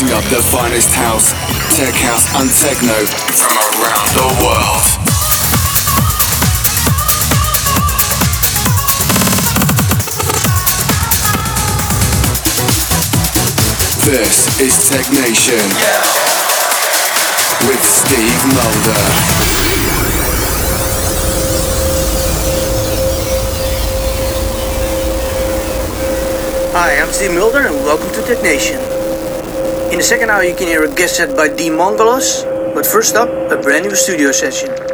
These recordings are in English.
mixing up the finest house, tech house, and techno from around the world. This is Tech Nation with Steve Mulder. Hi, I'm Steve Mulder, and welcome to Tech Nation. In the second hour you can hear a guest set by D Mongelos, but first up, a brand new studio session.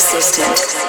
existent.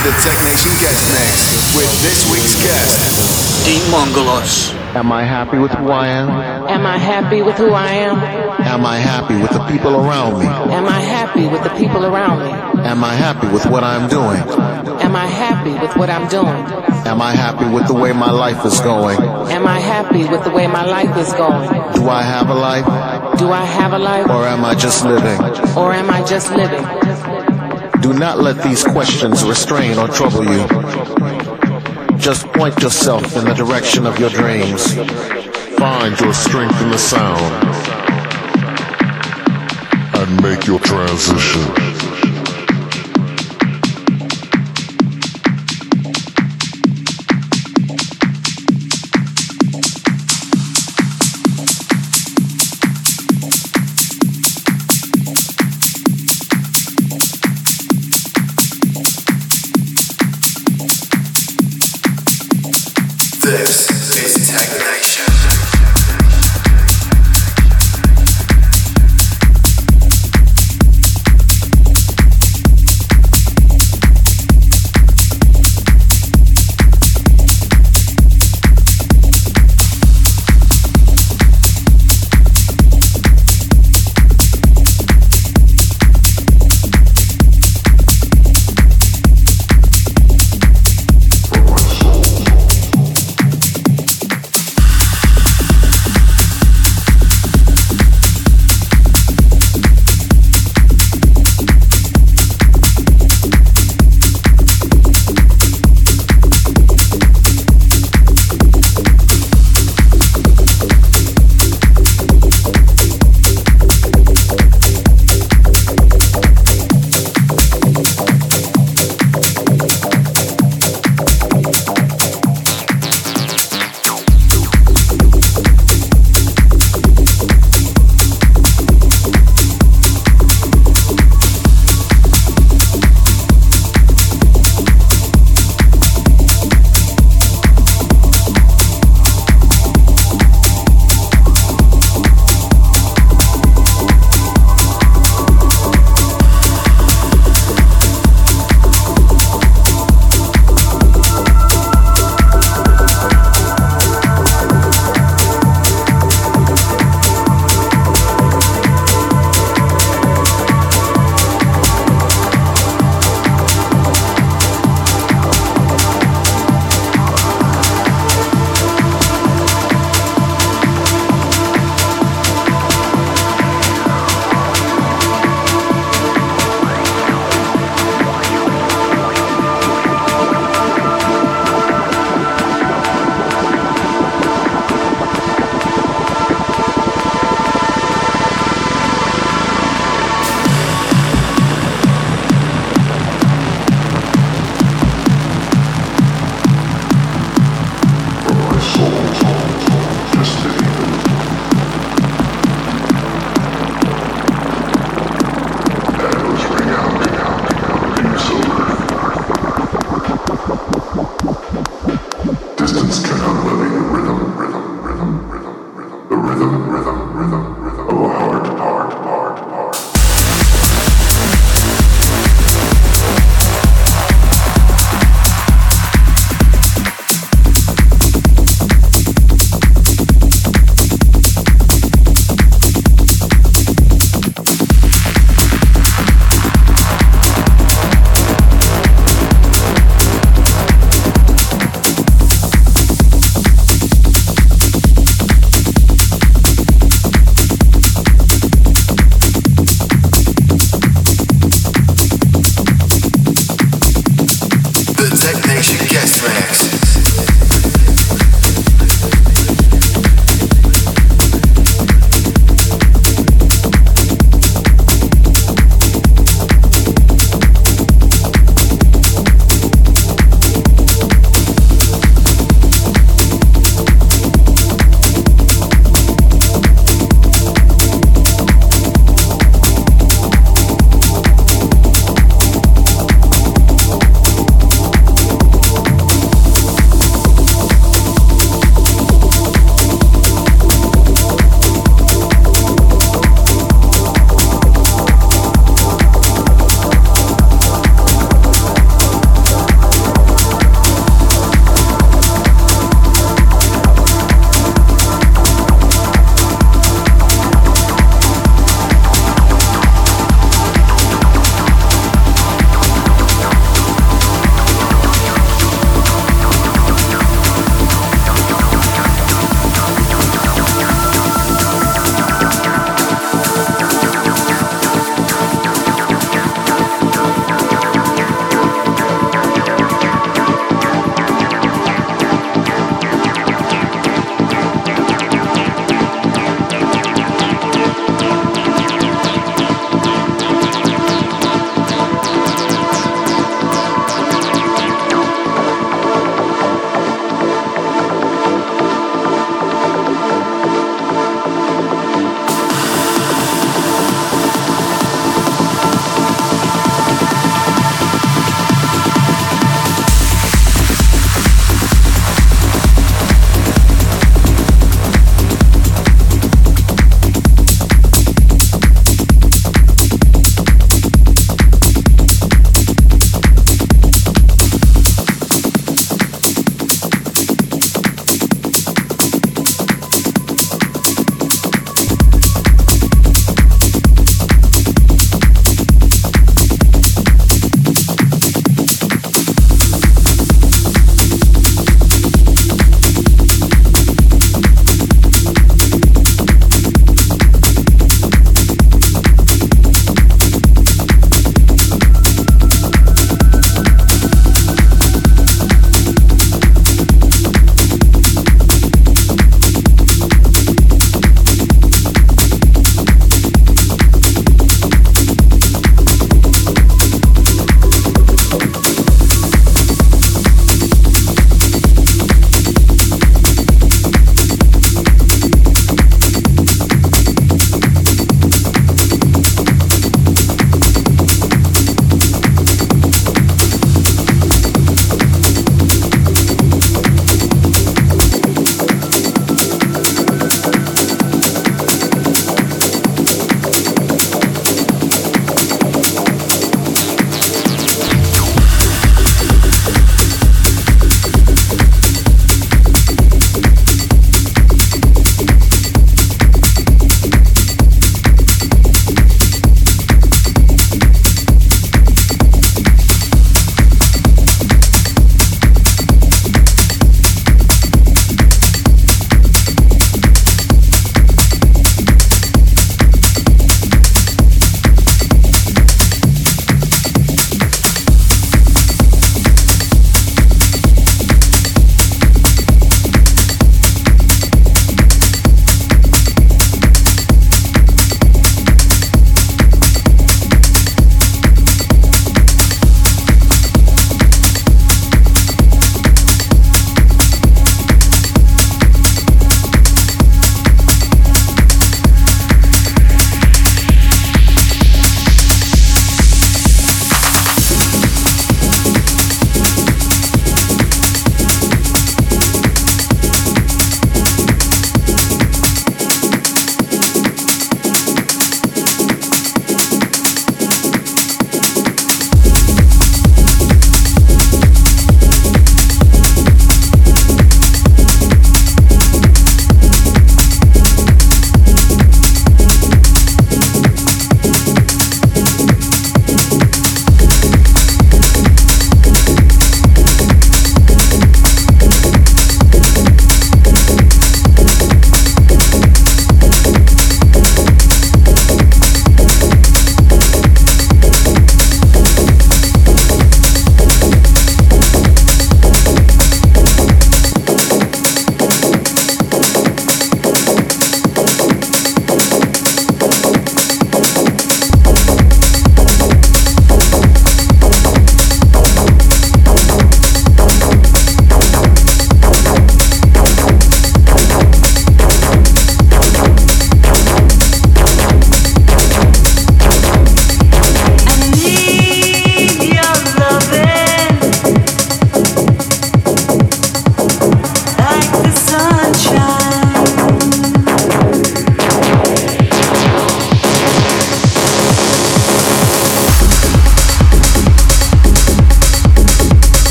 The Tech Nation Guest Mix with this week's guest, D Mongelos. Am I happy with who I am? Am I happy with who I am? Am I happy with the people around me? Am I happy with the people around me? Am I happy with what I'm doing? Am I happy with what I'm doing? Am I happy with the way my life is going? Am I happy with the way my life is going? Do I have a life? Do I have a life? Or am I just living? Or am I just living? Do not let these questions restrain or trouble you. Just point yourself in the direction of your dreams. Find your strength in the sound and make your transition.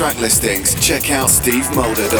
Track listings, check out stevemulder.com. Sayonara.